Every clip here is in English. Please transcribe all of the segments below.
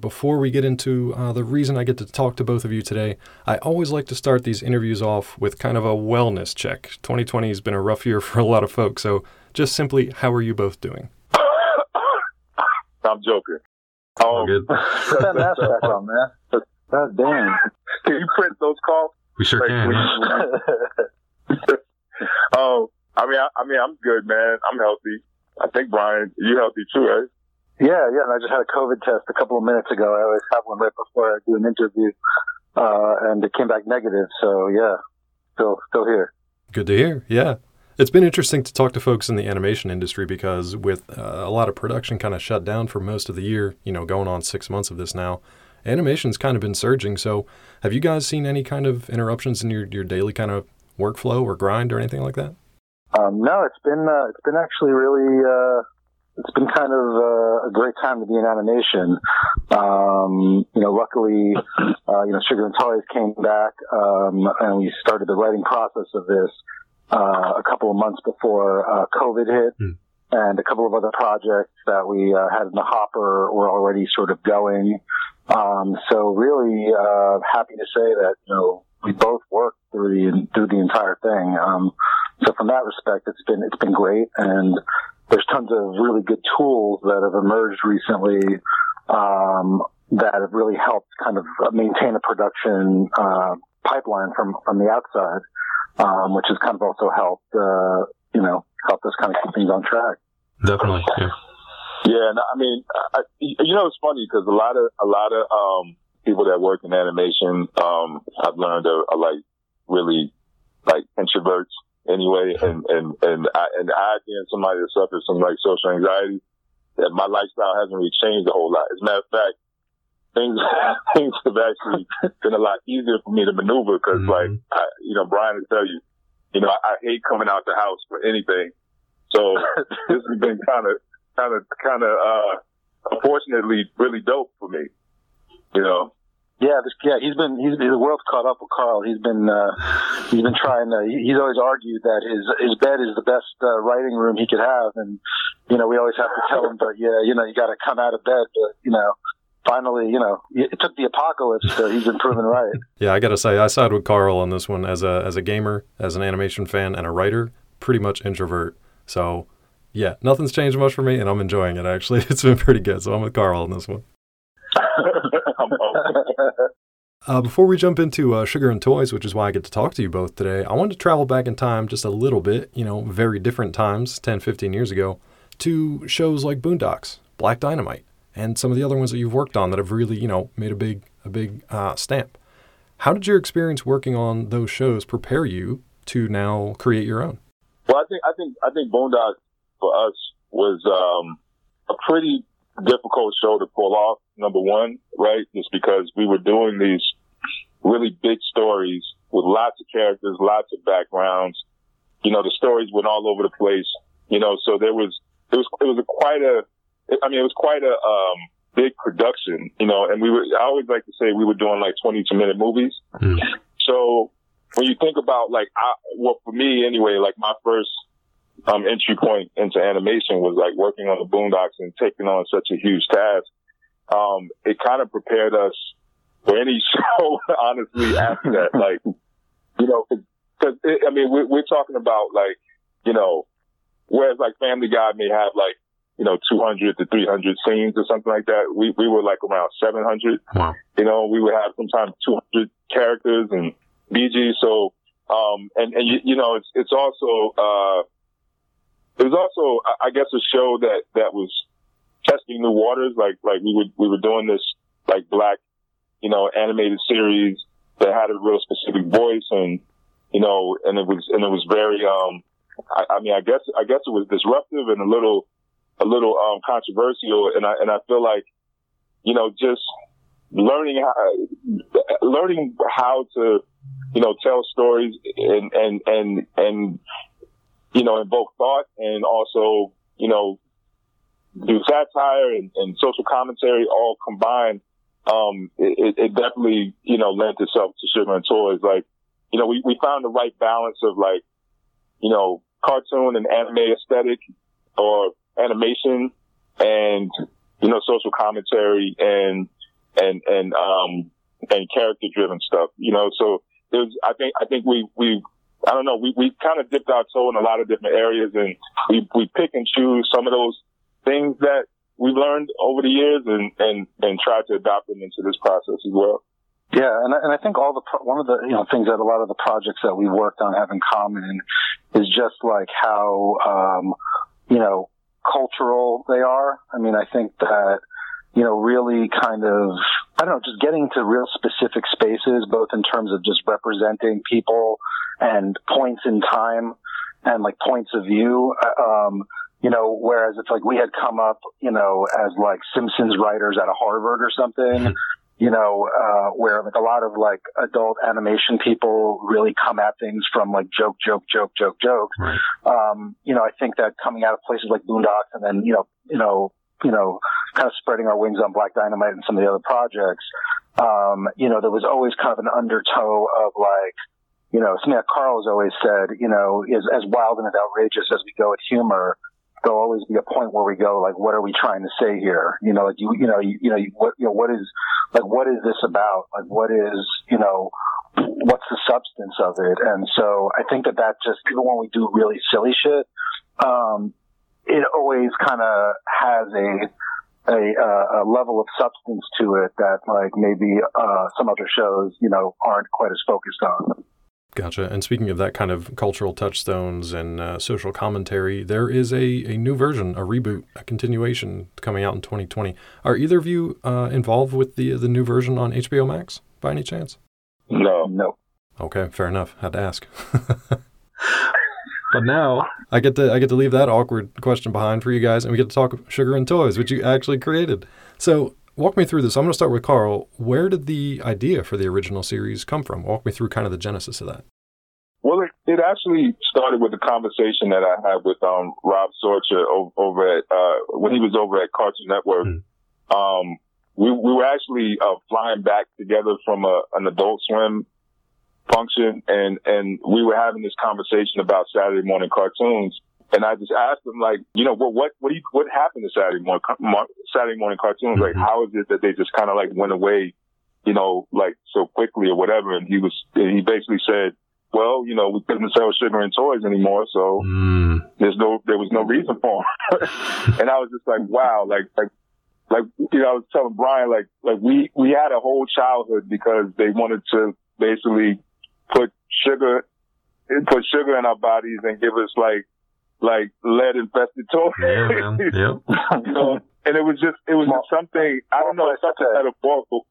Before we get into uh, the reason I get to talk to both of you today, I always like to start these interviews off with kind of a wellness check. 2020 has been a rough year for a lot of folks, so just simply, how are you both doing? I'm joking. Um, good. Put that mask back on, man. God damn. Can you print those calls? We sure like, can. um, I mean, I, I mean, I'm good, man. I'm healthy. I think Brian, you healthy too, right? Yeah, yeah. And I just had a COVID test a couple of minutes ago. I always have one right before I do an interview, uh, and it came back negative. So yeah, still still here. Good to hear. Yeah. It's been interesting to talk to folks in the animation industry because with uh, a lot of production kind of shut down for most of the year, you know, going on six months of this now, animation's kind of been surging. So, have you guys seen any kind of interruptions in your, your daily kind of workflow or grind or anything like that? Um, no, it's been uh, it's been actually really uh, it's been kind of uh, a great time to be in animation. Um, you know, luckily, uh, you know, Sugar and Toys came back, um, and we started the writing process of this uh, a couple of months before uh, COVID hit. Mm. And a couple of other projects that we uh, had in the hopper were already sort of going. Um, so really happy to say that you know we both worked through the through the entire thing. Um, so from that respect, it's been it's been great, and there's tons of really good tools that have emerged recently um, that have really helped kind of maintain a production uh, pipeline from from the outside, um, which has kind of also helped uh, you know helped us kind of keep things on track. Definitely. Yeah. Yeah, and I mean, I, you know, it's funny because a lot of a lot of um, people that work in animation, um, I've learned are, are like really like introverts anyway. And, and, and I, and I being somebody that suffers from like social anxiety, that my lifestyle hasn't really changed a whole lot. As a matter of fact, things, things have actually been a lot easier for me to maneuver because mm-hmm. like, I, you know, Brian will tell you, you know, I, I hate coming out the house for anything. So this has been kind of, kind of, kind of, uh, unfortunately really dope for me, you know. Yeah, this, yeah, he's been he's the world's caught up with Carl. He's been uh, he's been trying to. He's always argued that his his bed is the best uh, writing room he could have, and you know we always have to tell him, but yeah, you know you got to come out of bed. But you know, finally, you know, it took the apocalypse, so he's been proven right. yeah, I got to say, I side with Carl on this one as a as a gamer, as an animation fan, and a writer. Pretty much introvert, so yeah, nothing's changed much for me, and I'm enjoying it. Actually, it's been pretty good. So I'm with Carl on this one. Uh, before we jump into uh, Sugar and Toys, which is why I get to talk to you both today, I wanted to travel back in time just a little bit, you know, very different times, 10, 15 years ago, to shows like Boondocks, Black Dynamite, and some of the other ones that you've worked on that have really, you know, made a big, a big uh, stamp. How did your experience working on those shows prepare you to now create your own? Well, I think I think I think Boondocks for us was um, a pretty difficult show to pull off, number one, right? Just because we were doing these really big stories with lots of characters, lots of backgrounds. You know, the stories went all over the place, you know, so there was, it was, it was a quite a, I mean, it was quite a, um, big production, you know, and we were, I always like to say we were doing like 22 minute movies. Mm. So when you think about like, I, well, for me anyway, like my first um, entry point into animation was like working on the Boondocks and taking on such a huge task. Um, it kind of prepared us for any show, honestly, after that. Like, you know, cause, I mean, we're, we're talking about like, you know, whereas like Family Guy may have like, you know, 200 to 300 scenes or something like that. We, we were like around 700. Wow. You know, we would have sometimes 200 characters and BG. So, um, and, and you, you know, it's, it's also, uh, it was also, I guess, a show that that was testing new waters. Like like we were we were doing this like black, you know, animated series that had a real specific voice, and you know, and it was and it was very. um I, I mean, I guess I guess it was disruptive and a little a little um controversial, and I and I feel like you know just learning how learning how to you know tell stories and and and and you know, invoke thought and also, you know, do satire and, and social commentary all combined. Um, it, it, definitely, you know, lent itself to Sugar and Toys. Like, you know, we, we found the right balance of like, you know, cartoon and anime aesthetic or animation and, you know, social commentary and, and and um and character driven stuff. You know, so there's I think I think we we I don't know we we kind of dipped our toe in a lot of different areas and we we pick and choose some of those things that we've learned over the years and and and try to adopt them into this process as well. Yeah, and I, and I think all the one of the you know things that a lot of the projects that we've worked on have in common is just like how um, you know cultural they are. I mean, I think that you know really kind of I don't know, just getting to real specific spaces, both in terms of just representing people and points in time and like points of view. Um, you know, whereas it's like we had come up, you know, as like Simpsons writers at a Harvard or something, you know, uh, where like a lot of like adult animation people really come at things from like joke, joke, joke, joke, joke. Right. Um, you know, I think that coming out of places like Boondocks and then, you know, you know, you know, kind of spreading our wings on Black Dynamite and some of the other projects, um, you know, there was always kind of an undertow of like, you know, something that Carl has always said, you know, is as wild and as outrageous as we go at humor, there'll always be a point where we go like, what are we trying to say here? You know, like you, you know, you, you know, what, you know, what is, like, what is this about? Like, what is, you know, what's the substance of it? And so I think that that just, even when we do really silly shit, um, it always kind of has a, a, a level of substance to it that like maybe, uh, some other shows, you know, aren't quite as focused on. Gotcha. And speaking of that kind of cultural touchstones and uh, social commentary, there is a, a new version, a reboot, a continuation coming out in 2020. Are either of you uh, involved with the the new version on HBO Max by any chance? No, no. Okay, fair enough. Had to ask. but now I get to I get to leave that awkward question behind for you guys, and we get to talk sugar and toys, which you actually created. So walk me through this. I'm going to start with Carl. Where did the idea for the original series come from? Walk me through kind of the genesis of that. Well, it, it actually started with a conversation that I had with um, Rob Sorcher over, over at uh, when he was over at Cartoon Network. Mm. Um, we we were actually uh, flying back together from a, an Adult Swim function, and and we were having this conversation about Saturday morning cartoons. And I just asked him, like, you know, what what what, do you, what happened to Saturday morning Saturday morning cartoons? Mm-hmm. Like, how is it that they just kind of like went away, you know, like so quickly or whatever? And he was he basically said, well, you know, we couldn't sell sugar and toys anymore, so mm. there's no there was no reason for them. and I was just like, wow, like like like you know, I was telling Brian, like like we we had a whole childhood because they wanted to basically put sugar put sugar in our bodies and give us like like lead infested toys. Yeah, man. Yep. you know, and it was just it was just something I don't know, It's something metaphorical.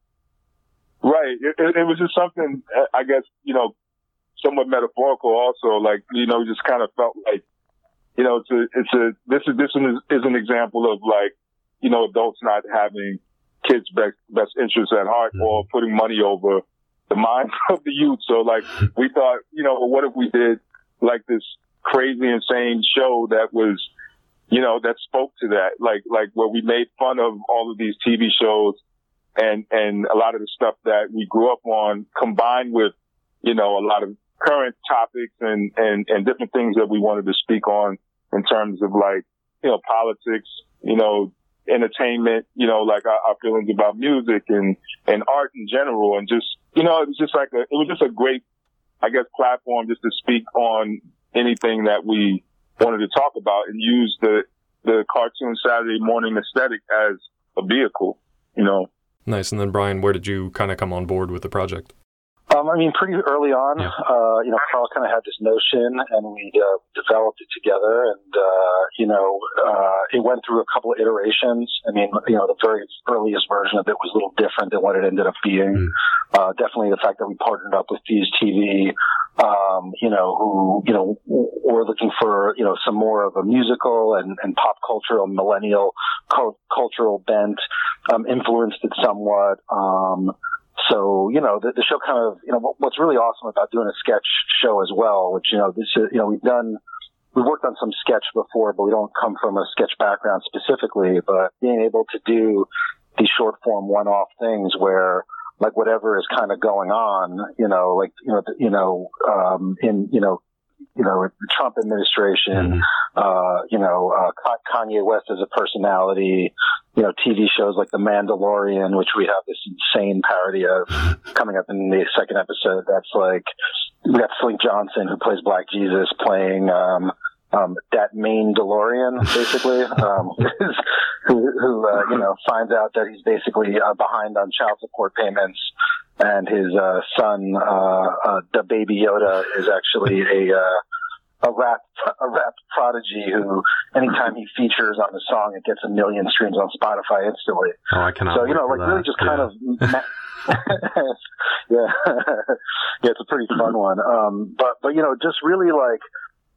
Right. It, it, it was just something I guess you know somewhat metaphorical also. Like you know, just kind of felt like you know it's a it's a this is this is, is an example of like you know adults not having kids' best best interests at heart mm-hmm. or putting money over the minds of the youth. So like we thought, you know, well, what if we did like this crazy, insane show that was, you know, that spoke to that, like, like where we made fun of all of these TV shows and, and a lot of the stuff that we grew up on combined with, you know, a lot of current topics and, and, and different things that we wanted to speak on in terms of like, you know, politics, you know, entertainment, you know, like our, our feelings about music and, and art in general. And just, you know, it was just like a, it was just a great, I guess, platform just to speak on anything that we wanted to talk about and use the the cartoon Saturday morning aesthetic as a vehicle, you know. Nice. And then Brian, where did you kind of come on board with the project? Um, I mean, pretty early on, yeah. uh, you know, Carl kind of had this notion, and we uh, developed it together. And uh, you know, uh, it went through a couple of iterations. I mean, you know, the very earliest version of it was a little different than what it ended up being. Mm. definitely, the fact that we partnered up with Fuse TV, um, you know, who you know were looking for you know some more of a musical and, and pop cultural millennial cultural bent, um, influenced it somewhat. Um, so, you know, the, the show kind of, you know, what's really awesome about doing a sketch show as well, which, you know, this is, you know, we've done, we've worked on some sketch before, but we don't come from a sketch background specifically, but being able to do these short form one off things where, like whatever is kind of going on, you know, like, you know, you know, um, in, you know, you know, the Trump administration, mm-hmm. uh, you know, uh, Kanye West as a personality, you know, TV shows like The Mandalorian, which we have this insane parody of coming up in the second episode. That's like, we got Slink Johnson, who plays Black Jesus, playing, um, um, that Mandalorian, basically, um, who, who uh, you know, finds out that he's basically uh, behind on child support payments, and his uh, son, uh, uh, the baby Yoda, is actually a uh, a rap a rap prodigy who anytime he features on a song it gets a million streams on Spotify instantly. Oh, I cannot. So you know, like that. really just yeah. kind of yeah, yeah, it's a pretty fun one. Um, but but you know, just really like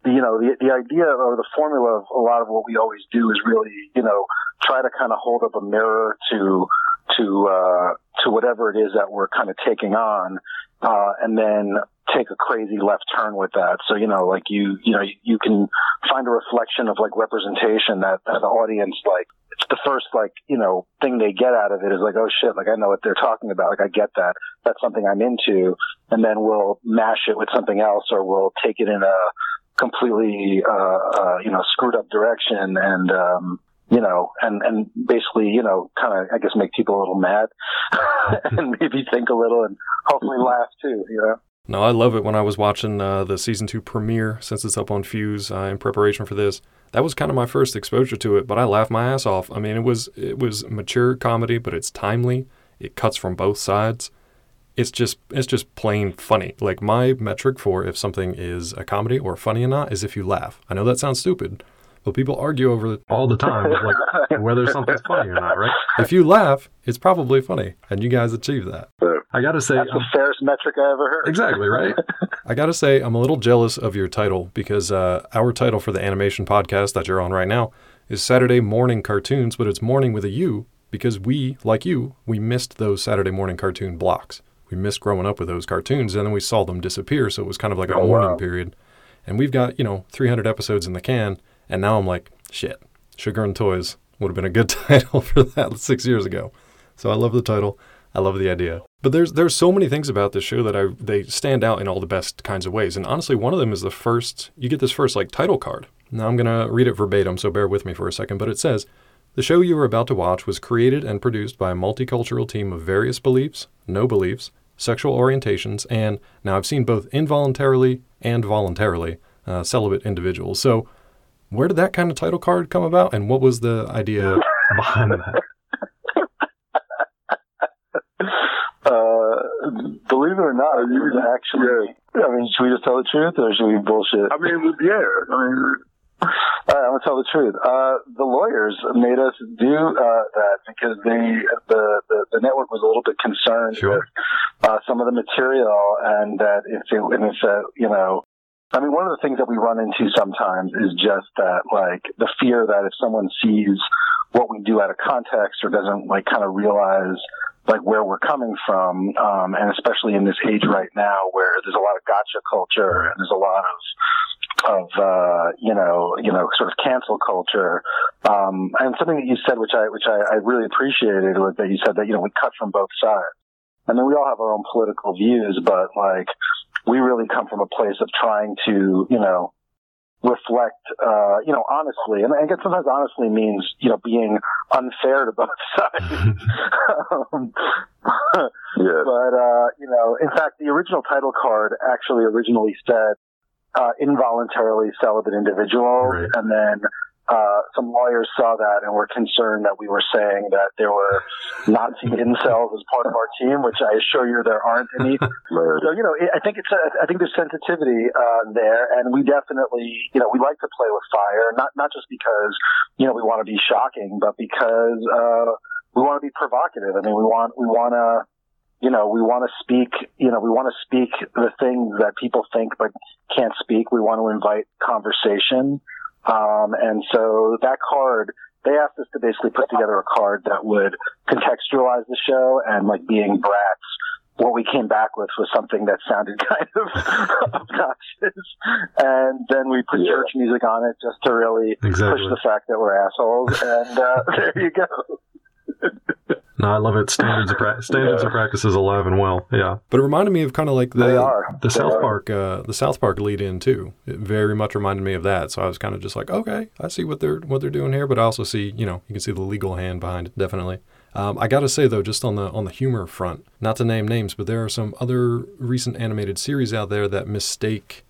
you know the the idea or the formula of a lot of what we always do is really you know try to kind of hold up a mirror to to uh, to whatever it is that we're kind of taking on, uh, and then take a crazy left turn with that. So, you know, like you, you know, you can find a reflection of like representation that, that the audience, like, it's the first, like, you know, thing they get out of it is like, oh shit, like I know what they're talking about. Like I get that. That's something I'm into. And then we'll mash it with something else or we'll take it in a completely, uh, uh, you know, screwed up direction and, um, you know, and, and basically, you know, kind of, I guess, make people a little mad and maybe think a little and hopefully laugh too, you know? No, I love it when I was watching uh, the season two premiere, since it's up on Fuse uh, in preparation for this. That was kind of my first exposure to it, but I laughed my ass off. I mean, it was it was mature comedy, but it's timely. It cuts from both sides. It's just it's just plain funny. Like my metric for if something is a comedy or funny or not is if you laugh. I know that sounds stupid, but people argue over it all the time, like whether something's funny or not, right? If you laugh, it's probably funny, and you guys achieve that. I gotta say, that's the fairest metric I ever heard. Exactly right. I gotta say, I'm a little jealous of your title because uh, our title for the animation podcast that you're on right now is Saturday Morning Cartoons, but it's morning with a U because we, like you, we missed those Saturday morning cartoon blocks. We missed growing up with those cartoons, and then we saw them disappear. So it was kind of like a Oh, mourning wow. period. And we've got you know 300 episodes in the can, and now I'm like, shit, Sugar and Toys would have been a good title for that six years ago. So I love the title. I love the idea. But there's there's so many things about this show that I they stand out in all the best kinds of ways. And honestly, one of them is the first you get this first like title card. Now I'm gonna read it verbatim, so bear with me for a second. But it says, the show you are about to watch was created and produced by a multicultural team of various beliefs, no beliefs, sexual orientations, and now I've seen both involuntarily and voluntarily uh, celibate individuals. So where did that kind of title card come about, and what was the idea behind that? Uh, believe it or not, it was actually. I mean, should we just tell the truth or should we bullshit? I mean, yeah. I mean, Right, I'm gonna tell the truth. Uh, the lawyers made us do uh, that because they the, the the network was a little bit concerned Sure. with uh, some of the material and that if it and if uh, you know. I mean, one of the things that we run into sometimes is just that, like, the fear that if someone sees what we do out of context or doesn't, like, kind of realize, like, where we're coming from, um, and especially in this age right now where there's a lot of gotcha culture and there's a lot of, of uh, you know, you know, sort of cancel culture. Um, and something that you said, which I, which I, I really appreciated, was that you said that you know we cut from both sides. I mean, we all have our own political views, but like we really come from a place of trying to, you know, reflect, uh, you know, honestly, and I guess sometimes honestly means, you know, being unfair to both sides. um, yeah. but uh, you know, in fact, the original title card actually originally said uh, involuntarily celibate individuals, Right. and then uh, some lawyers saw that and were concerned that we were saying that there were Nazi incels as part of our team, which I assure you there aren't any. So you know, I think it's a, I think there's sensitivity uh, there, and we definitely, you know, we like to play with fire, not not just because you know we want to be shocking, but because uh, we want to be provocative. I mean, we want we want to, you know, we want to speak, you know, we want to speak the things that people think but can't speak. We want to invite conversation, um, and so that card. They asked us to basically put together a card that would contextualize the show and like being brats what we came back with was something that sounded kind of obnoxious. And then we put Yeah. church music on it just to really push the fact that we're assholes. And uh, there you go. No, I love it. Standards of pra- standards yeah. of practice is alive and well. Yeah, but it reminded me of kind of like the the they South are. Park uh, the South Park lead in too. It very much reminded me of that. So I was kind of just like, okay, I see what they're what they're doing here, but I also see you know you can see the legal hand behind it definitely. Um, I gotta say though, just on the on the humor front, not to name names, but there are some other recent animated series out there that mistake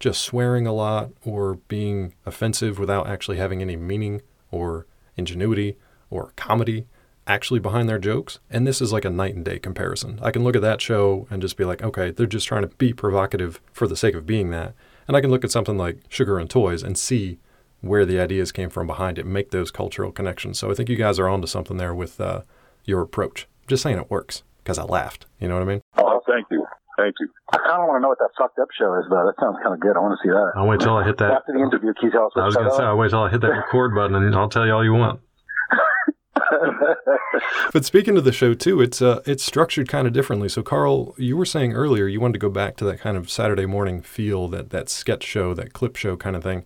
just swearing a lot or being offensive without actually having any meaning or ingenuity or comedy actually behind their jokes. And this is like a night and day comparison. I can look at that show and just be like, okay, they're just trying to be provocative for the sake of being that. And I can look at something like Sugar and Toys and see where the ideas came from behind it, make those cultural connections. So I think you guys are onto something there with uh, your approach. just saying it works because I laughed. You know what I mean? Oh, thank you. Thank you. I kind of want to know what that fucked up show is, though. That sounds kind of good. I want to see that. I'll wait till I hit that. After the interview, can you tell us I was going to say, I'll wait till I hit that record button and I'll tell you all you want. but speaking of the show too, it's uh, it's structured kind of differently. So Carl, you were saying earlier you wanted to go back to that kind of Saturday morning feel, that that sketch show, that clip show kind of thing.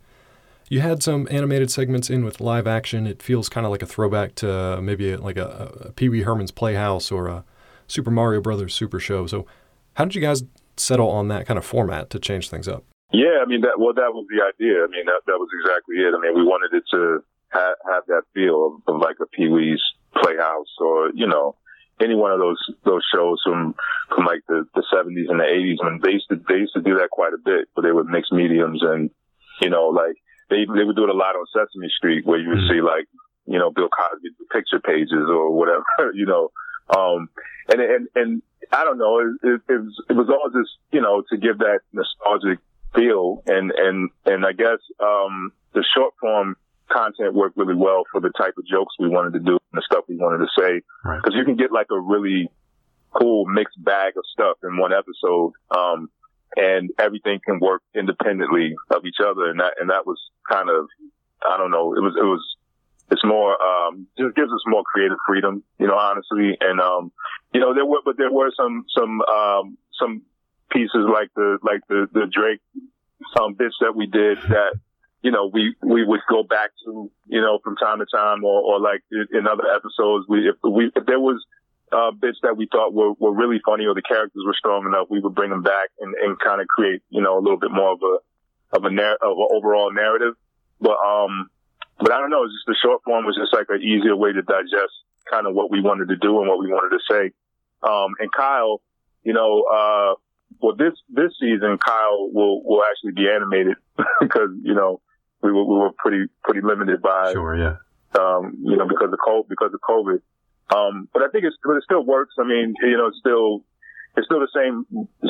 You had some animated segments in with live action. It feels kind of like a throwback to maybe like a, a Pee Wee Herman's Playhouse or a Super Mario Brothers Super Show. So, how did you guys settle on that kind of format to change things up? Yeah, I mean that. Well, that was the idea. I mean that that was exactly it. I mean we wanted it to have, have that feel of, of like a Pee Wee's Playhouse or you know any one of those those shows from from like the the 70s and the 80s when they used to they used to do that quite a bit but they would mix mediums and you know like they they would do it a lot on Sesame Street where you would mm-hmm. see like you know Bill Cosby picture pages or whatever you know um and and and I don't know it, it, it was it was all just you know to give that nostalgic feel and and and I guess um the short form content worked really well for the type of jokes we wanted to do and the stuff we wanted to say. Because right. you can get like a really cool mixed bag of stuff in one episode, um, and everything can work independently of each other. And that and that was kind of I don't know. It was it was it's more um just gives us more creative freedom, you know, honestly. And um, you know, there were but there were some some um some pieces like the like the the Drake um bits that we did that you know, we, we would go back to, you know, from time to time or, or like in other episodes, we, if we, if there was, uh, bits that we thought were, were really funny or the characters were strong enough, we would bring them back and, and kind of create, you know, a little bit more of a, of a narr- of an overall narrative. But, um, but I don't know, just the short form was just like an easier way to digest kind of what we wanted to do and what we wanted to say. Um, and Kyle, you know, uh, well, this, this season, Kyle will, will actually be animated because, you know, we were we were pretty pretty limited by sure yeah. um you know because of COVID because of COVID. Um but I think it's but it still works. I mean you know it's still it's still the same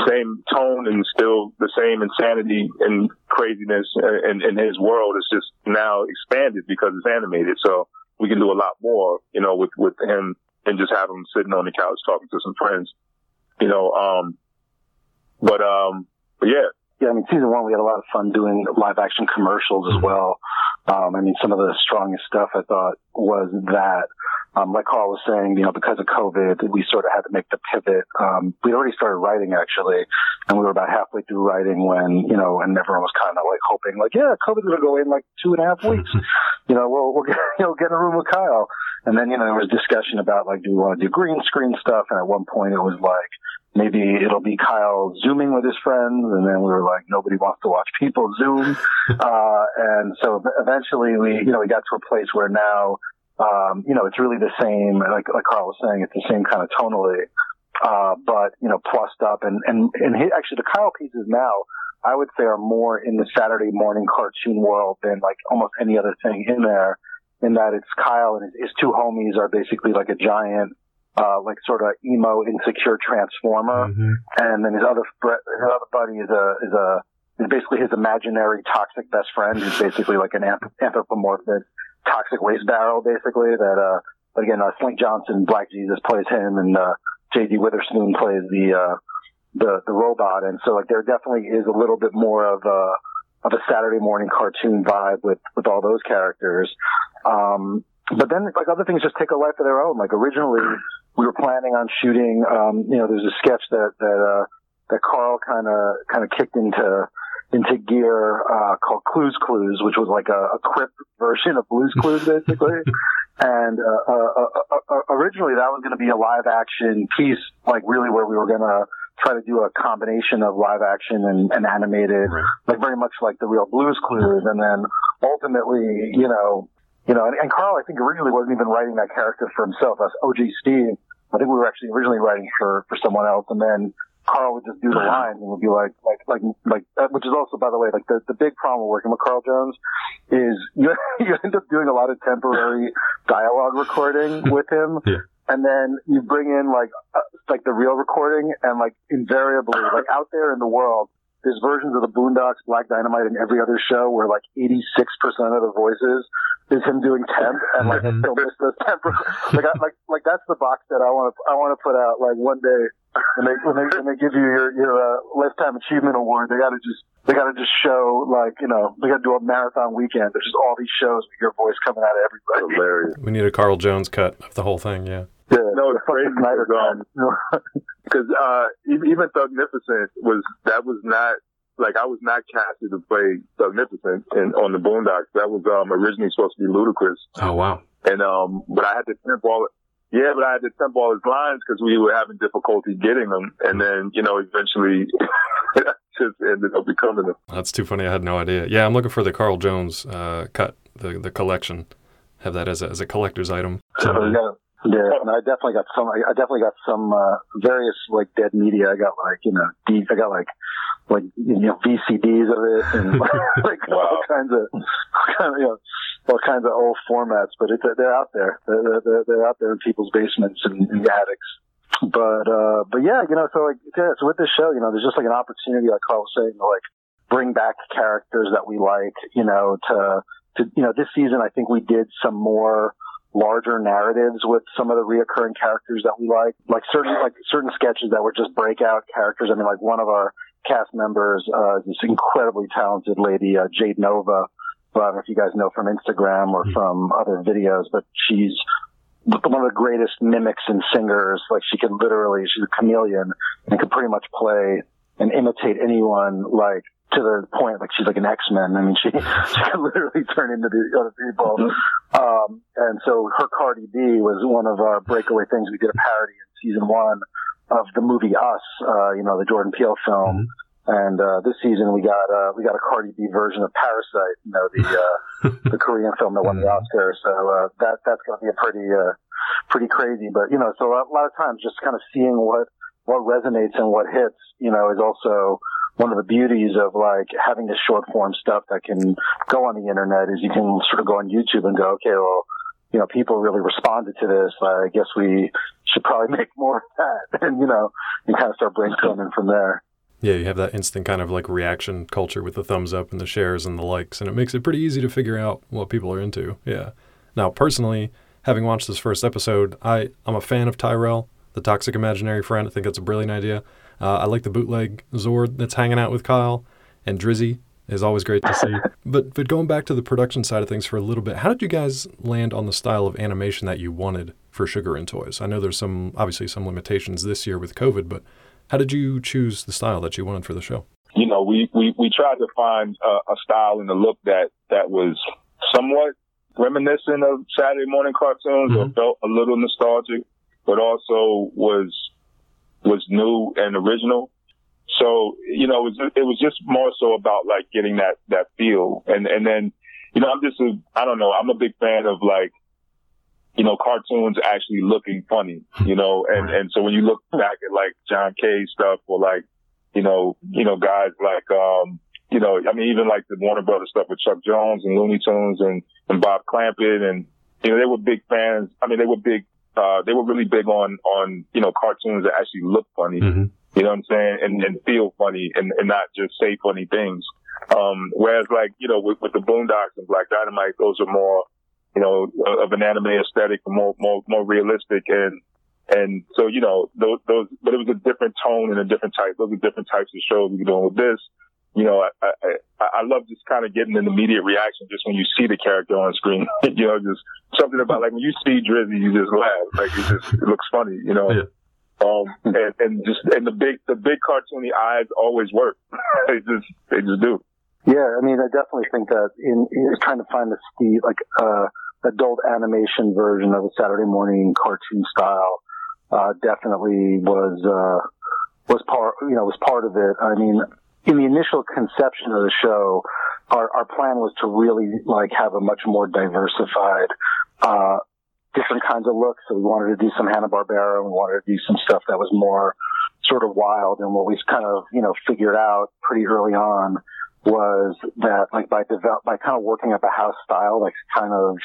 same tone and still the same insanity and craziness in, in his world. It's just now expanded because it's animated. So we can do a lot more you know with with him and just have him sitting on the couch talking to some friends you know um but um but yeah yeah, I mean, season one, we had a lot of fun doing live action commercials as well. Um, I mean, some of the strongest stuff I thought was that, um, like Carl was saying, you know, because of COVID, we sort of had to make the pivot. Um, we already started writing actually, and we were about halfway through writing when, you know, and everyone was kind of like hoping, like, yeah, COVID's going to go in like two and a half weeks. you know, we'll, we'll get, you know, get in a room with Kyle. And then, you know, there was discussion about like, do we want to do green screen stuff? And at one point it was like, maybe it'll be Kyle zooming with his friends. And then we were like, nobody wants to watch people zoom. uh, and so eventually we, you know, we got to a place where now, um, you know, it's really the same, like, like Carl was saying, it's the same kind of tonally, uh, but, you know, plussed up and, and, and he, actually the Kyle pieces now, I would say are more in the Saturday morning cartoon world than like almost any other thing in there in that it's Kyle and his, his two homies are basically like a giant uh, like sort of emo insecure transformer, mm-hmm. and then his other his other buddy is a is a is basically his imaginary toxic best friend, who's basically like an anthropomorphic toxic waste barrel, basically. That uh, but again, uh, Slink Johnson, Black Jesus plays him, and uh, J.D. Witherspoon plays the uh, the the robot, and so like there definitely is a little bit more of a of a Saturday morning cartoon vibe with with all those characters. Um, but then like other things just take a life of their own. Like originally we were planning on shooting, um, you know, there's a sketch that, that, uh, that Carl kind of, kind of kicked into, into gear uh, called Clues Clues, which was like a, a Crip version of Blues Clues, basically. and uh, uh, uh, uh, originally, that was going to be a live action piece, like really where we were going to try to do a combination of live action and, and animated, right. like very much like the real Blues Clues. And then ultimately, you know, you know, and, and Carl, I think originally wasn't even writing that character for himself. That's OG Steve. I think we were actually originally writing for for someone else, and then Carl would just do the lines and would be like, like, like, like, uh, which is also, by the way, like the, the big problem with working with Carl Jones is you, you end up doing a lot of temporary dialogue recording with him. Yeah. And then you bring in like, uh, like the real recording and like invariably, like out there in the world, there's versions of the Boondocks, Black Dynamite, and every other show where like 86% of the voices is him doing temp and like he'll miss those temp. like, I, like, like that's the box that I want to, I want to put out like one day when they when they when they give you your your uh, lifetime achievement award, they got to just they got to just show like you know they got to do a marathon weekend. There's just all these shows with your voice coming out of everybody. Hilarious. We need a Carl Jones cut of the whole thing. Yeah. Yeah. No, it's crazy because uh, even Thugnificent was that was not like I was not casted to play Thugnificent in on the Boondocks. That was um originally supposed to be Ludacris. Oh wow. And um, but I had to temp all yeah, but I had to temp all his lines because we were having difficulty getting them, and then you know eventually just ended up becoming them. That's too funny. I had no idea. Yeah, I'm looking for the Carl Jones uh, cut, the the collection. Have that as a as a collector's item. So, yeah. Yeah, and I definitely got some. I definitely got some uh, various like dead media. I got like you know, D, I got like like you know VCDs of it and like wow. all kinds of kind of you know all kinds of old formats. But it's they're out there. They're, they're, they're out there in people's basements and, and attics. But uh, but yeah, you know, so like yeah, so with this show, you know, there's just like an opportunity, like Carl was saying, to like bring back characters that we like. You know, to to you know, this season I think we did some more larger narratives with some of the reoccurring characters that we like, like certain like certain sketches that were just breakout characters. I mean, like one of our cast members, uh, this incredibly talented lady, uh, Jade Novah. I don't know if you guys know from Instagram or hmm. from other videos, but she's one of the greatest mimics and singers. Like she can literally, she's a chameleon and can pretty much play and imitate anyone like to the point like she's like an X-Men. I mean, she, she can literally turn into the other people. Um, and so her Cardi B was one of our breakaway things. We did a parody in season one of the movie Us, uh, you know, the Jordan Peele film. Mm-hmm. And uh, this season we got uh, we got a Cardi B version of Parasite, you know, the uh, the Korean film that won the mm-hmm. Oscar. So uh, that that's going to be a pretty uh, pretty crazy. But you know, so a lot of times just kind of seeing what what resonates and what hits, you know, is also one of the beauties of like having this short form stuff that can go on the internet is you can sort of go on YouTube and go, okay, well, you know, people really responded to this. I guess we should probably make more of that. And, you know, you kind of start brainstorming from there. Yeah, you have that instant kind of like reaction culture with the thumbs up and the shares and the likes, and it makes it pretty easy to figure out what people are into. Yeah. Now, personally, having watched this first episode, I, I'm a fan of Tyrell, the toxic imaginary friend. I think that's a brilliant idea. Uh, I like the bootleg Zord that's hanging out with Kyle, and Drizzy is always great to see. but but going back to the production side of things for a little bit, how did you guys land on the style of animation that you wanted for Sugar and Toys? I know there's some obviously some limitations this year with COVID, but how did you choose the style that you wanted for the show? You know, we we, we tried to find a, a style and a look that that was somewhat reminiscent of Saturday morning cartoons mm-hmm. or felt a little nostalgic, but also was was new and original. So, you know, it was, it was just more so about like getting that, that feel. And, and then, you know, I'm just a, I don't know, I'm a big fan of like, you know, cartoons actually looking funny, you know, and, and so when you look back at like John K stuff or like, you know, you know, guys like, um, you know, I mean, even like the Warner Brothers stuff with Chuck Jones and Looney Tunes and, and Bob Clampett and, you know, they were big fans. I mean, they were big uh, they were really big on, on, you know, cartoons that actually look funny. Mm-hmm. You know what I'm saying? And, and feel funny and, and not just say funny things. Um, whereas like, you know, with, with the Boondocks and Black Dynamite, those are more, you know, of an anime aesthetic, more, more, more realistic. And, and so, you know, those, those, but it was a different tone and a different type. Those are different types of shows we were doing with this you know, I, I, I love just kind of getting an immediate reaction just when you see the character on screen. you know, just something about like when you see Drizzy, you just laugh. Like it just it looks funny, you know. Yeah. Um, and, and, and just and the big the big cartoony eyes always work. they just they just do. Yeah, I mean, I definitely think that in, in trying to find the Steve like uh, adult animation version of a Saturday morning cartoon style uh, definitely was uh, was part you know was part of it. I mean, in the initial conception of the show, our our plan was to really like have a much more diversified. Uh, different kinds of looks. So we wanted to do some Hanna Barbera. And we wanted to do some stuff that was more sort of wild. And what we kind of you know figured out pretty early on was that like by develop by kind of working up a house style, like kind of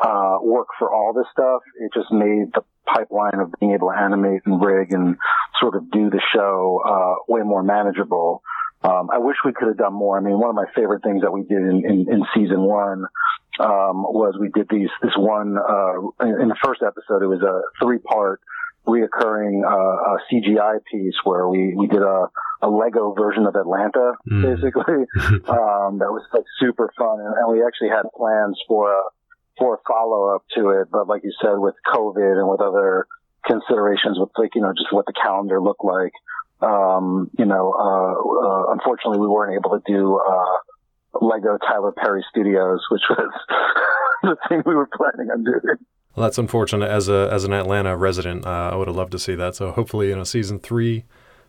uh, work for all this stuff, it just made the pipeline of being able to animate and rig and sort of do the show uh, way more manageable. Um, I wish we could have done more. I mean, one of my favorite things that we did in, in, in season one um, was we did these this one uh, in, in the first episode. It was a three part reoccurring uh, CGI piece where we we did a a Lego version of Atlanta, mm. basically. um, that was like super fun, and, and we actually had plans for a for a follow up to it. But like you said, with COVID and with other considerations, with like you know just what the calendar looked like, um, you know, uh, uh, unfortunately we weren't able to do uh, Lego Tyler Perry Studios, which was the thing we were planning on doing. Well, that's unfortunate. As a as an Atlanta resident, uh, I would have loved to see that. So hopefully, in a season three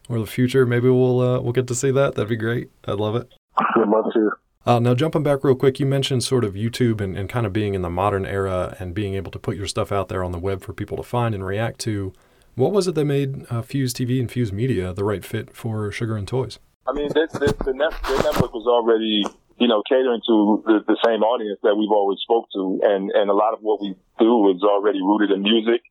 or the future, maybe we'll uh, we'll get to see that. That'd be great. I'd love it. Would love to. Uh, now, jumping back real quick, you mentioned sort of YouTube and, and kind of being in the modern era and being able to put your stuff out there on the web for people to find and react to. What was it that made uh, Fuse TV and Fuse Media the right fit for Sugar and Toys? I mean, the, net, the network was already, you know, catering to the, the same audience that we've always spoke to, and and a lot of what we do is already rooted in music,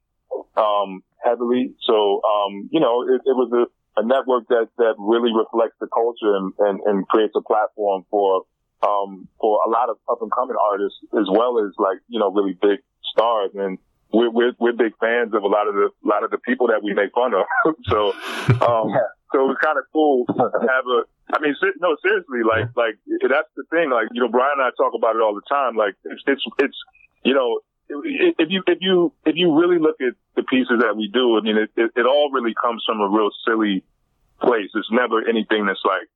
um, heavily. So, um, you know, it, it was a, a network that that really reflects the culture and, and, and creates a platform for um, for a lot of up and coming artists as well as like, you know, really big stars. And we're, we're, we're big fans of a lot of the, a lot of the people that we make fun of. so, um, so it was kind of cool to have a, I mean, no, seriously, like, like that's the thing. Like, you know, Brian and I talk about it all the time. Like, it's, it's, it's, you know, if you if you if you really look at the pieces that we do, I mean, it, it, it all really comes from a real silly place. It's never anything that's like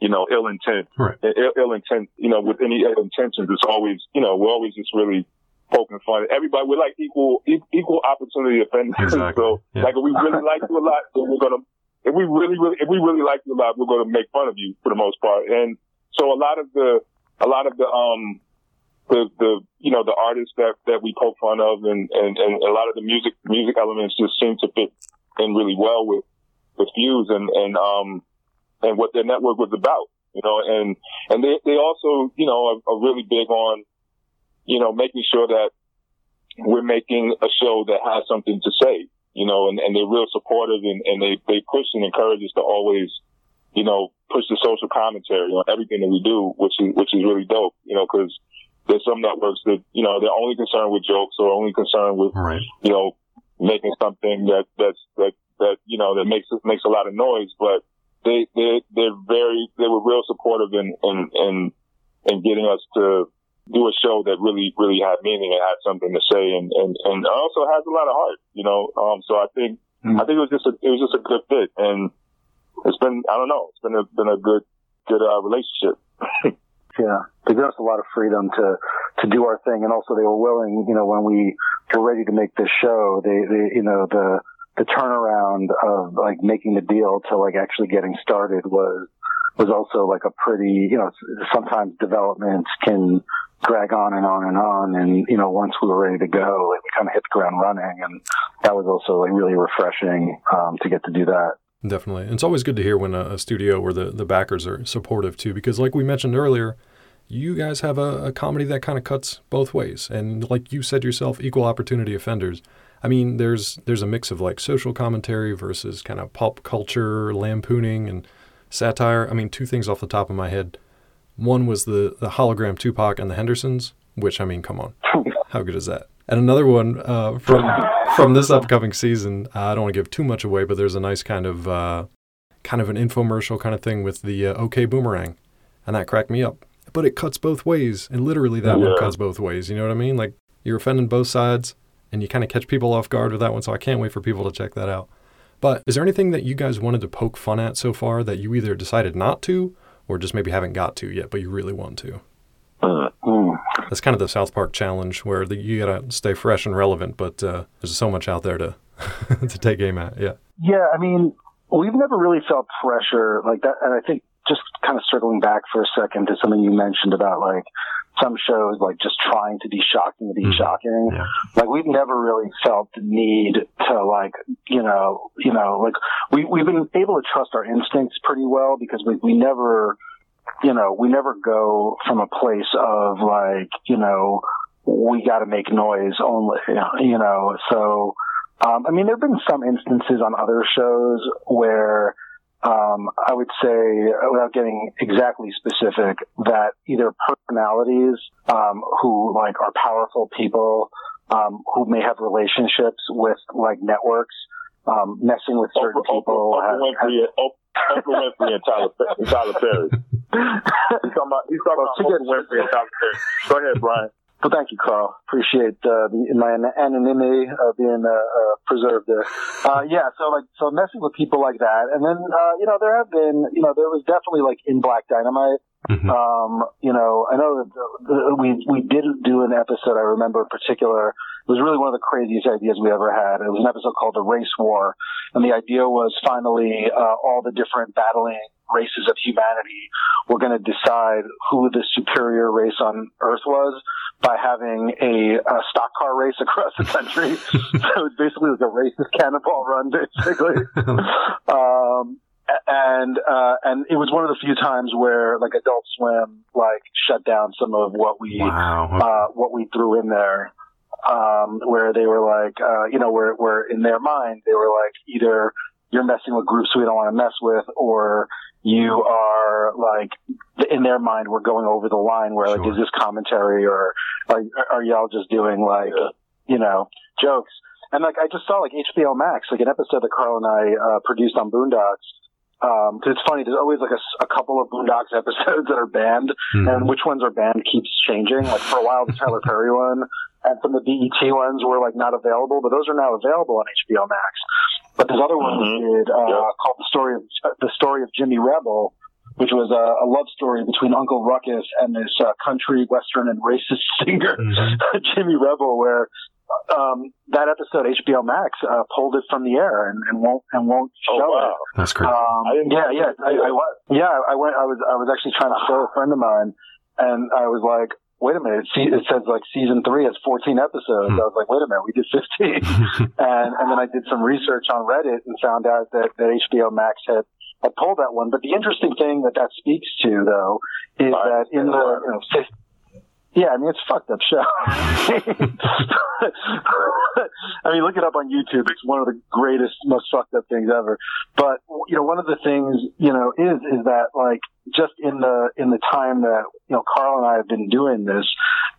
you know, ill intent, right. Ill, Ill, intent, you know, with any ill intentions, it's always, you know, we're always just really poking fun. Everybody, we're like equal, equal opportunity offenders. Exactly. so, yeah. like, if we really like you a lot, then we're gonna, if we really, really, if we really like you a lot, we're gonna make fun of you for the most part. And so, a lot of the, a lot of the, um, the, the, you know, the artists that, that we poke fun of and, and, and a lot of the music, music elements just seem to fit in really well with, with Fuse and, and, um, and what their network was about, you know, and, and they, they also, you know, are, are really big on, you know, making sure that we're making a show that has something to say, you know, and, and they're real supportive and, and they, they push and encourage us to always, you know, push the social commentary on everything that we do, which is, which is really dope, you know, cause there's some networks that, you know, they're only concerned with jokes or only concerned with, right. you know, making something that, that's, that, that, you know, that makes, makes a lot of noise, but they they they're very they were real supportive in in in, in getting us to do a show that really really had meaning and had something to say and and and also has a lot of heart you know? Um so i think mm-hmm. i think it was just a it was just a good fit and it's been i don't know it's been a been a good good uh, relationship. Yeah. They gave us a lot of freedom to to do our thing and also they were willing you know when we were ready to make this show they they you know the the turnaround of like making the deal to like actually getting started was was also like a pretty you know sometimes developments can drag on and on and on. And you know once we were ready to go we kind of hit the ground running. And that was also like really refreshing um, to get to do that. Definitely. And it's always good to hear when a, a, studio or the, the backers are supportive too because like we mentioned earlier you guys have a, a comedy that kind of cuts both ways. And like you said yourself equal opportunity offenders. I mean, there's there's a mix of like social commentary versus kind of pop culture lampooning and satire. I mean, two things off the top of my head. One was the the hologram Tupac and the Hendersons, which I mean, come on, how good is that? And another one uh, from from this upcoming season. Uh, I don't want to give too much away, but there's a nice kind of uh, kind of an infomercial kind of thing with the uh, OK Boomerang, and that cracked me up. But it cuts both ways, and literally that yeah. one cuts both ways. You know what I mean? Like you're offending both sides and you kind of catch people off guard with that one. So I can't wait for people to check that out. But is there anything that you guys wanted to poke fun at so far that you either decided not to or just maybe haven't got to yet, but you really want to? Mm. That's kind of the South Park challenge where the, you gotta stay fresh and relevant, but uh, there's so much out there to to take aim at. Yeah. Yeah, I mean, we've never really felt pressure like that, and I think just kind of circling back for a second to something you mentioned about like some shows like just trying to be shocking to be Mhm. shocking. Yeah. Like we've never really felt the need to like, you know, you know, like we we've been able to trust our instincts pretty well because we we never you know, we never go from a place of like, you know, we got to make noise only, you know. So, um, I mean, there have been some instances on other shows where um, I would say, without getting exactly specific, that either personalities um, who like are powerful people um, who may have relationships with like networks, um, messing with certain Oprah, people. Oprah, Oprah Winfrey, Oprah, Oprah Winfrey and Tyler, and Tyler Perry. He's talking about, he's talking about Oprah Winfrey and Tyler Perry. Go ahead, Brian. Well, thank you, Carl. Appreciate uh, the, my anonymity uh, being uh, uh, preserved there. Uh, yeah, so like so messing with people like that, and then uh, you know there have been you know there was definitely like in Black Dynamite. Mhm. Um, you know, I know that we we did do an episode. I remember in particular. It was really one of the craziest ideas we ever had. It was an episode called the Race War, and the idea was finally uh, all the different battling races of humanity were going to decide who the superior race on Earth was by having a, a stock car race across the country. so it was basically like a racist cannonball run, basically. um, and uh, and it was one of the few times where like Adult Swim like shut down some of what we wow. uh, what we threw in there, um, where they were like, uh, you know, where, where in their mind, they were like, either you're messing with groups we don't want to mess with, or you are like, in their mind, we're going over the line where like, is this commentary or are, are y'all just doing like, you know, jokes? And like, I just saw like HBO Max, like an episode that Carl and I, uh, produced on Boondocks. Um, 'cause it's funny, there's always like a couple of Boondocks episodes that are banned Mhm. and which ones are banned keeps changing. Like for a while, the Tyler Perry one and some of the BET ones were like not available, but those are now available on HBO Max. But this other one we Mhm. did uh, Yeah. called the story of the story of Jimmy Rebel, which was a, a love story between Uncle Ruckus and this uh, country western and racist singer Mhm. Jimmy Rebel, where um, that episode HBO Max uh, pulled it from the air and, and won't and won't Oh, show it. wow. That's crazy. Um, yeah, yeah, you I, did I, yeah, I went. I was, I was actually trying to show a friend of mine, and I was like, "Wait a minute!" It says like season three has 14 episodes. Hmm. I was like, "Wait a minute, we did 15." and and then I did some research on Reddit and found out that, that HBO Max had had pulled that one. But the interesting thing that that speaks to, though, is that in the you know, yeah, I mean it's a fucked up show. I mean, look it up on YouTube. It's one of the greatest, most fucked up things ever. But you know, one of the things you know is is that like just in the in the time that you know Carl and I have been doing this,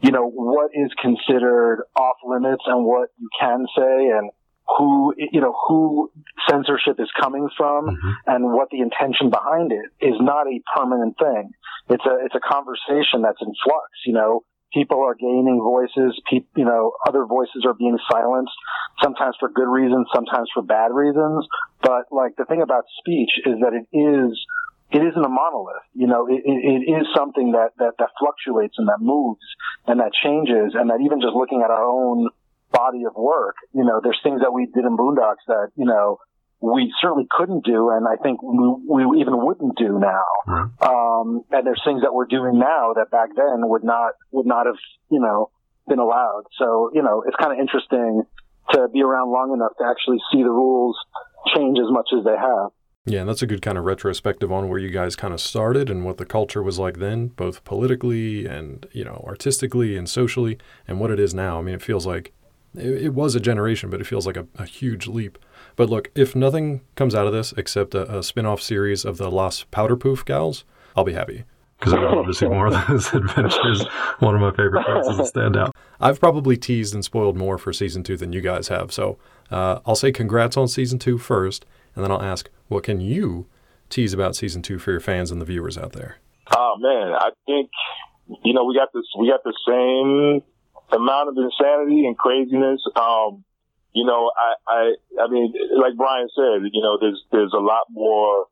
you know, what is considered off limits and what you can say and who you know who censorship is coming from Mhm. and what the intention behind it is not a permanent thing. It's a it's a conversation that's in flux. You know, people are gaining voices. Peop, you know, other voices are being silenced. Sometimes for good reasons, sometimes for bad reasons. But like the thing about speech is that it is it isn't a monolith. You know, it, it, it is something that, that that fluctuates and that moves and that changes, and that even just looking at our own body of work, you know, there's things that we did in Boondocks that you know we certainly couldn't do, and I think we, we even wouldn't do now. Right. Um, and there's things that we're doing now that back then would not would not have you know been allowed. So you know, it's kind of interesting to be around long enough to actually see the rules change as much as they have. Yeah, and that's a good kind of retrospective on where you guys kind of started and what the culture was like then, both politically and, you know, artistically and socially, and what it is now. I mean, it feels like it, it was a generation, but it feels like a, a huge leap. But look, if nothing comes out of this except a, a spin off series of the Lost Powder Poof Gals, I'll be happy. Because I would love to see more of those adventures. One of my favorite parts is a standout. I've probably teased and spoiled more for season two than you guys have. So uh, I'll say congrats on season two first, and then I'll ask, what can you tease about season two for your fans and the viewers out there? Oh man, I think you know we got this. We got the same amount of insanity and craziness. Um, you know, I, I, I mean, like Brian said, you know, there's, there's a lot more,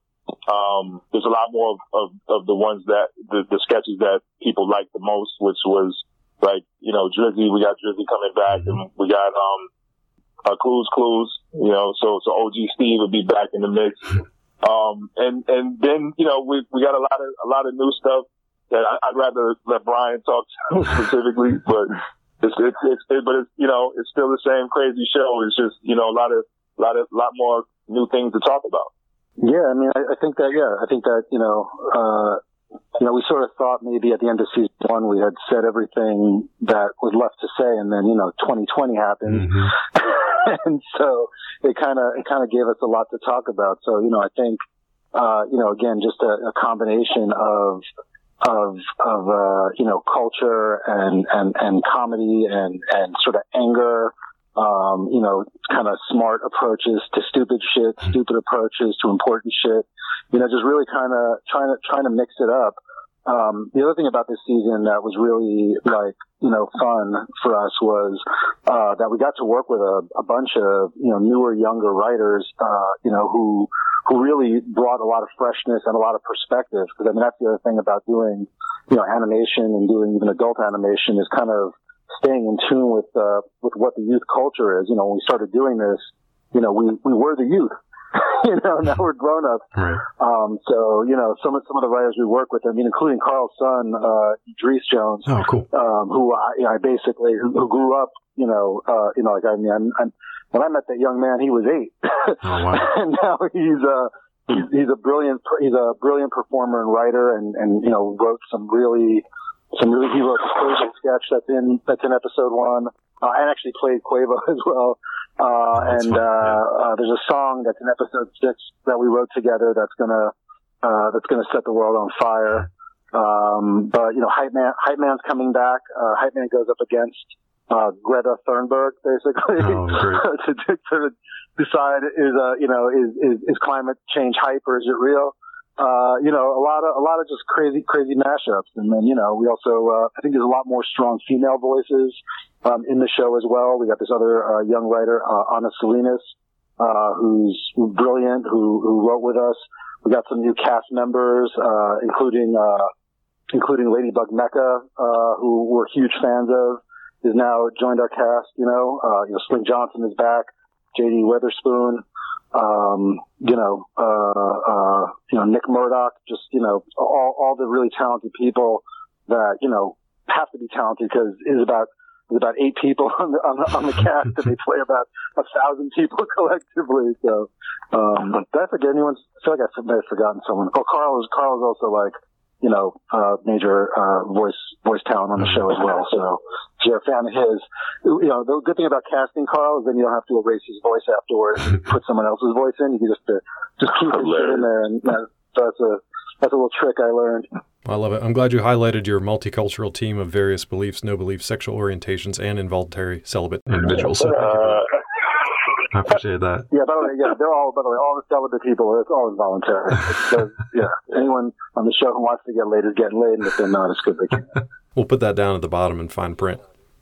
um, there's a lot more of, of, of the ones that, the, the sketches that people like the most, which was like, you know, Drizzy, we got Drizzy coming back and we got, um, uh, Clues Clues, you know, so, so OG Steve would be back in the mix. Um, and, and then, you know, we, we got a lot of, a lot of new stuff that I, would rather let Brian talk to specifically, but it's, it's, it's, it, but it's, you know, it's still the same crazy show. It's just, you know, a lot of, a lot of, a lot more new things to talk about. Yeah. I mean, I, I think that, yeah, I think that, you know, uh, you know, we sort of thought maybe at the end of season one we had said everything that was left to say, and then you know, 2020 happened, mm-hmm. and so it kind of it kind of gave us a lot to talk about. So you know, I think uh, you know, again, just a, a combination of of of uh, you know culture and and and comedy and and sort of anger um, you know, kind of smart approaches to stupid shit, stupid approaches to important shit. You know, just really kind of trying to trying to mix it up. Um, the other thing about this season that was really like, you know, fun for us was, uh, that we got to work with a, a bunch of, you know, newer, younger writers, uh, you know, who, who really brought a lot of freshness and a lot of perspective. Cause I mean, that's the other thing about doing, you know, animation and doing even adult animation is kind of staying in tune with, uh, with what the youth culture is. You know, when we started doing this, you know, we, we were the youth. you know, now we're grown up. Right. Um, so, you know, some of, some of the writers we work with, I mean, including Carl's son, uh, Idris Jones. Oh, cool. Um, who I, you know, I basically, who, who grew up, you know, uh, you know, like, I mean, I'm, I'm, when I met that young man, he was eight. oh, wow. and now he's, uh, he's, he's a brilliant, he's a brilliant performer and writer and, and, you know, wrote some really, some really, he wrote the sketch that's in, that's in episode one. Uh, and actually played Quavo as well. Uh, and, uh, uh, there's a song that's in episode six that we wrote together that's gonna, uh, that's gonna set the world on fire. Um, but, you know, Hype Man, Hype Man's coming back. Uh, Hype Man goes up against, uh, Greta Thunberg, basically, oh, to, to, to decide is, uh, you know, is, is, is climate change hype or is it real? Uh, you know, a lot of a lot of just crazy, crazy mashups, and then you know, we also uh, I think there's a lot more strong female voices um, in the show as well. We got this other uh, young writer, uh, Anna Salinas, uh, who's brilliant, who who wrote with us. We got some new cast members, uh, including uh, including Ladybug Mecca, uh, who we're huge fans of, is now joined our cast. You know, uh, you know, Slink Johnson is back, J.D. Witherspoon um, you know, uh, uh, you know, Nick Murdoch, just, you know, all, all the really talented people that, you know, have to be talented because it's about, there's about eight people on the, on the, on the cast and they play about a thousand people collectively. So, um, did I forget anyone? I feel like I may have forgotten someone. Oh, Carl is, Carl is also like, you know, uh, major, uh, voice, voice talent on the show as well. So if you're a fan of his, you know, the good thing about casting Carl is then you don't have to erase his voice afterwards and put someone else's voice in. You can just, uh, just keep it in there. And that, that's a, that's a little trick I learned. I love it. I'm glad you highlighted your multicultural team of various beliefs, no beliefs, sexual orientations, and involuntary celibate individuals. So uh, I appreciate that. Yeah, by the way, yeah, they're all, by the way, all the celibate people, it's all involuntary. So, yeah, anyone on the show who wants to get laid is getting laid, and if they're not, it's good they can. we'll put that down at the bottom and fine print.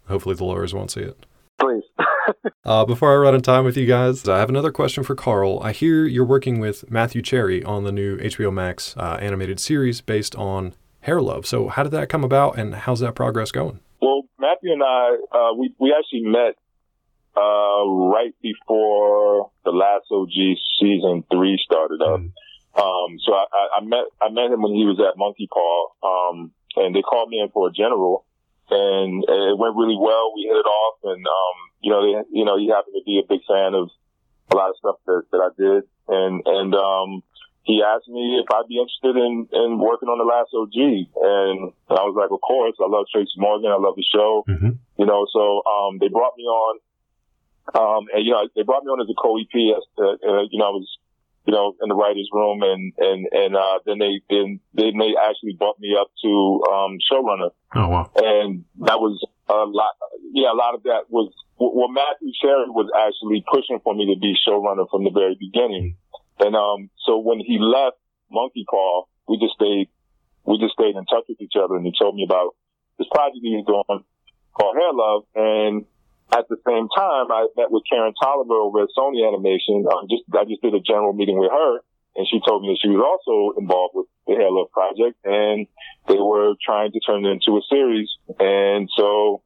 Hopefully the lawyers won't see it. Please. uh, before I run out of time with you guys, I have another question for Carl. I hear you're working with Matthew Cherry on the new HBO Max uh, animated series based on Hair Love. So how did that come about, and how's that progress going? Well, Matthew and I, uh, we we actually met uh, right before the last OG season three started up. Mm. Um, so I, I, met, I met him when he was at Monkeypaw. Um, and they called me in for a general and it went really well. We hit it off and, um, you know, they, you know, he happened to be a big fan of a lot of stuff that, that I did. And, and, um, he asked me if I'd be interested in, in working on the last OG. And I was like, of course, I love Tracy Morgan. I love the show, mm-hmm. you know, so, um, they brought me on um, and you know, they brought me on as a co-EP. Uh, uh, you know, I was, you know, in the writers' room, and and and uh, then they then then they actually bumped me up to um, showrunner. Oh wow! And that was a lot. Yeah, a lot of that was well. Matthew Cherry was actually pushing for me to be showrunner from the very beginning. And um, so when he left Monkeypaw, we just stayed we just stayed in touch with each other, and he told me about this project he was doing called Hair Love, and at the same time, I met with Karen Toliver over at Sony Animation. Um, just I just did a general meeting with her, and she told me that she was also involved with the Hair Love project, and they were trying to turn it into a series. And so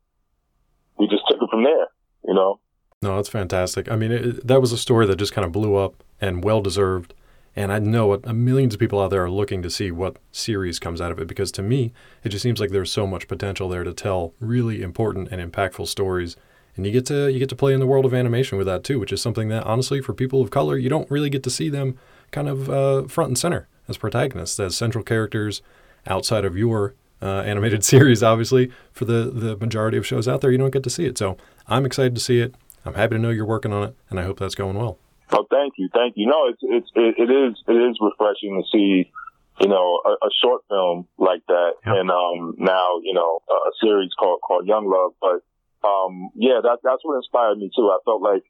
we just took it from there. You know. No, that's fantastic. I mean, it, that was a story that just kind of blew up and well deserved. And I know what, millions of people out there are looking to see what series comes out of it because to me, it just seems like there's so much potential there to tell really important and impactful stories. And you get to you get to play in the world of animation with that too, which is something that honestly, for people of color, you don't really get to see them kind of uh, front and center as protagonists, as central characters outside of your uh, animated series. Obviously, for the the majority of shows out there, you don't get to see it. So I'm excited to see it. I'm happy to know you're working on it, and I hope that's going well. Oh, thank you, thank you. No, it's it's it, it is it is refreshing to see, you know, a, a short film like that, yep. and um now you know a series called called Young Love. But um yeah, that that's what inspired me too. I felt like,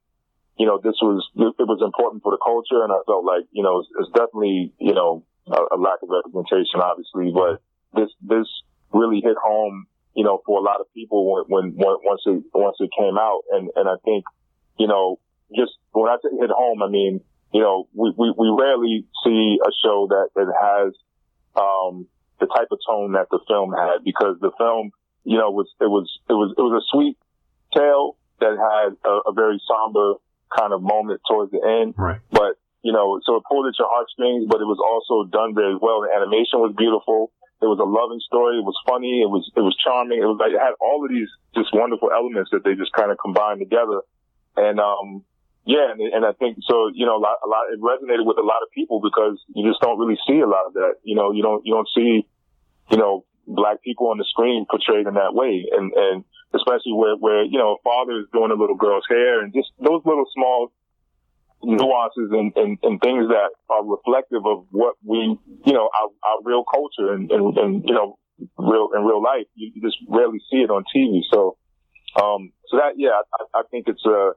you know, this was it was important for the culture, and I felt like you know it's, it's definitely you know a, a lack of representation, obviously, but this this really hit home, you know, for a lot of people when when once it once it came out, and and I think, you know just when I say hit home, I mean, you know, we, we, we rarely see a show that, that has, um, the type of tone that the film had because the film, you know, was, it was, it was, it was a sweet that had a, a very somber kind of moment towards the end. Right. But, you know, so it pulled at your heartstrings, but it was also done very well. The animation was beautiful. It was a loving story. It was funny. It was, it was charming. It was like, it had all of these just wonderful elements that they just kind of combined together. And, um, yeah, and, and I think so. You know, a lot, a lot. It resonated with a lot of people because you just don't really see a lot of that. You know, you don't you don't see, you know, black people on the screen portrayed in that way, and and especially where where you know a father is doing a little girl's hair, and just those little small nuances and, and, and things that are reflective of what we, you know, our, our real culture and, and, and, you know, real in real life. You, just rarely see it on TV. So, um, so that yeah, I, I think it's a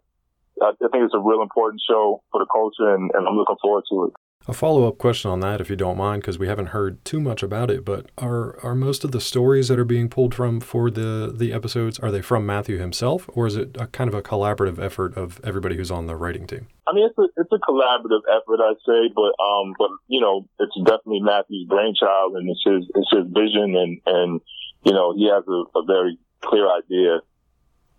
I think it's a real important show for the culture, and, and I'm looking forward to it. A follow up question on that, if you don't mind, because we haven't heard too much about it. But are are most of the stories that are being pulled from for the the episodes are they from Matthew himself, or is it a kind of a collaborative effort of everybody who's on the writing team? I mean, it's a it's a collaborative effort, I'd say, but um, but you know, it's definitely Matthew's brainchild, and it's his it's his vision, and and you know, he has a, a very clear idea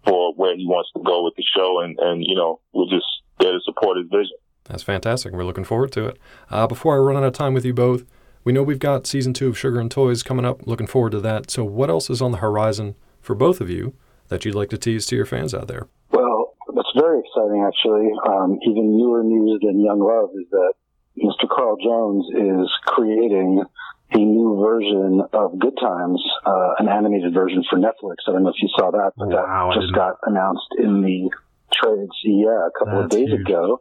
for where he wants to go with the show. And, and you know, we're just there to support his vision. That's fantastic. We're looking forward to it. Uh, before I run out of time with you both, we know we've got season two of Sugar and Toys coming up. Looking forward to that. So, what else is on the horizon for both of you that you'd like to tease to your fans out there? Well, what's very exciting, actually, um, even newer news than Young Love, is that Mr. Carl Jones is creating a new version of Good Times, uh, an animated version for Netflix. I don't know if you saw that, but wow, that just got announced in the trades, yeah, a couple That's of days huge. ago.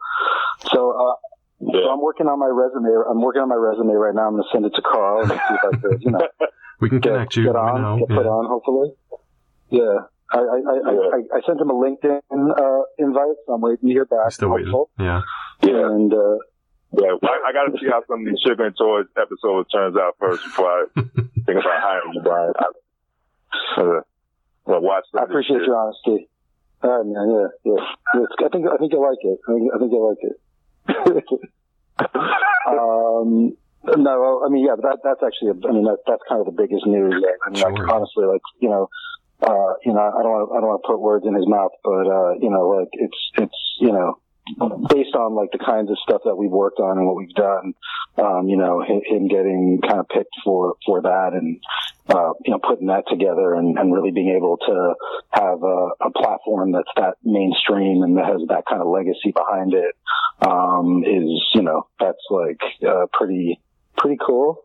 So, uh, yeah. so I'm working on my resume. I'm working on my resume right now. I'm going to send it to Carl and see if I could, you know, we can get, connect you. Get on, get yeah. put on, hopefully. Yeah. I, I, I, I, I sent him a LinkedIn uh, invite, so I'm waiting to hear back. Still waiting. Yeah. And uh, yeah, I, I got to see how some of these Sugar and Toys episodes turns out first before I think about hiring you, Brian. I, uh, well, watch I appreciate your honesty. All right, man. Yeah, yeah. yeah I think I think you like it. I think, I think you like it. um, no, I mean, yeah, that that's actually, a, I mean, that that's kind of the biggest news. I mean, sure. like, honestly, like you know, uh, you know, I don't wanna, I don't want to put words in his mouth, but uh, you know, like it's it's you know based on like the kinds of stuff that we've worked on and what we've done, um, you know, him, him, getting kind of picked for, for that and, uh, you know, putting that together and, and really being able to have a, a, platform that's that mainstream and that has that kind of legacy behind it, um, is, you know, that's like, uh, pretty, pretty cool.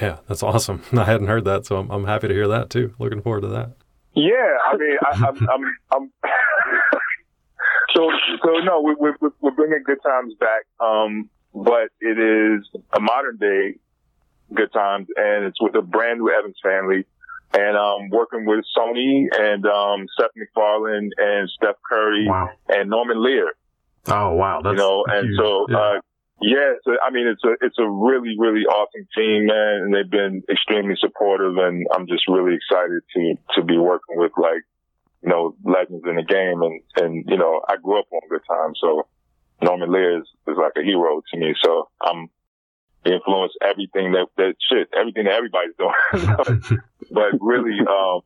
Yeah, that's awesome. I hadn't heard that, so I'm, I'm happy to hear that too. Looking forward to that. Yeah, I mean, I, I'm, I'm, I'm so, so no, we, we, we're bringing good times back. Um, but it is a modern day good times and it's with a brand new Evans family and, um, working with Sony and, um, Seth MacFarlane and Steph Curry wow. and Norman Lear. Oh, wow. That's you know, and huge. so, yeah. uh, yeah, so, I mean, it's a, it's a really, really awesome team, man. And they've been extremely supportive and I'm just really excited to, to be working with like you know, legends in the game. And, and, you know, I grew up on good times. So Norman Lear is, is like a hero to me. So I'm influenced everything that, that shit, everything that everybody's doing. but really, um,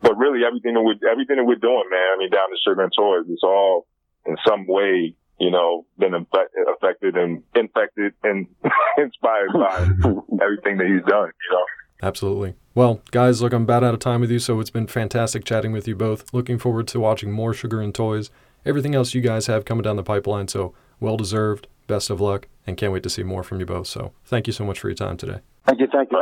but really everything that we everything that we're doing, man, I mean, down to Sugar and Toys, it's all in some way, you know, been affected and infected and inspired by everything that he's done, you know. Absolutely. Well, guys, look, I'm about out of time with you, so it's been fantastic chatting with you both. Looking forward to watching more Sugar and Toys, everything else you guys have coming down the pipeline. So well deserved. Best of luck, and can't wait to see more from you both. So thank you so much for your time today. Thank you. Thank you.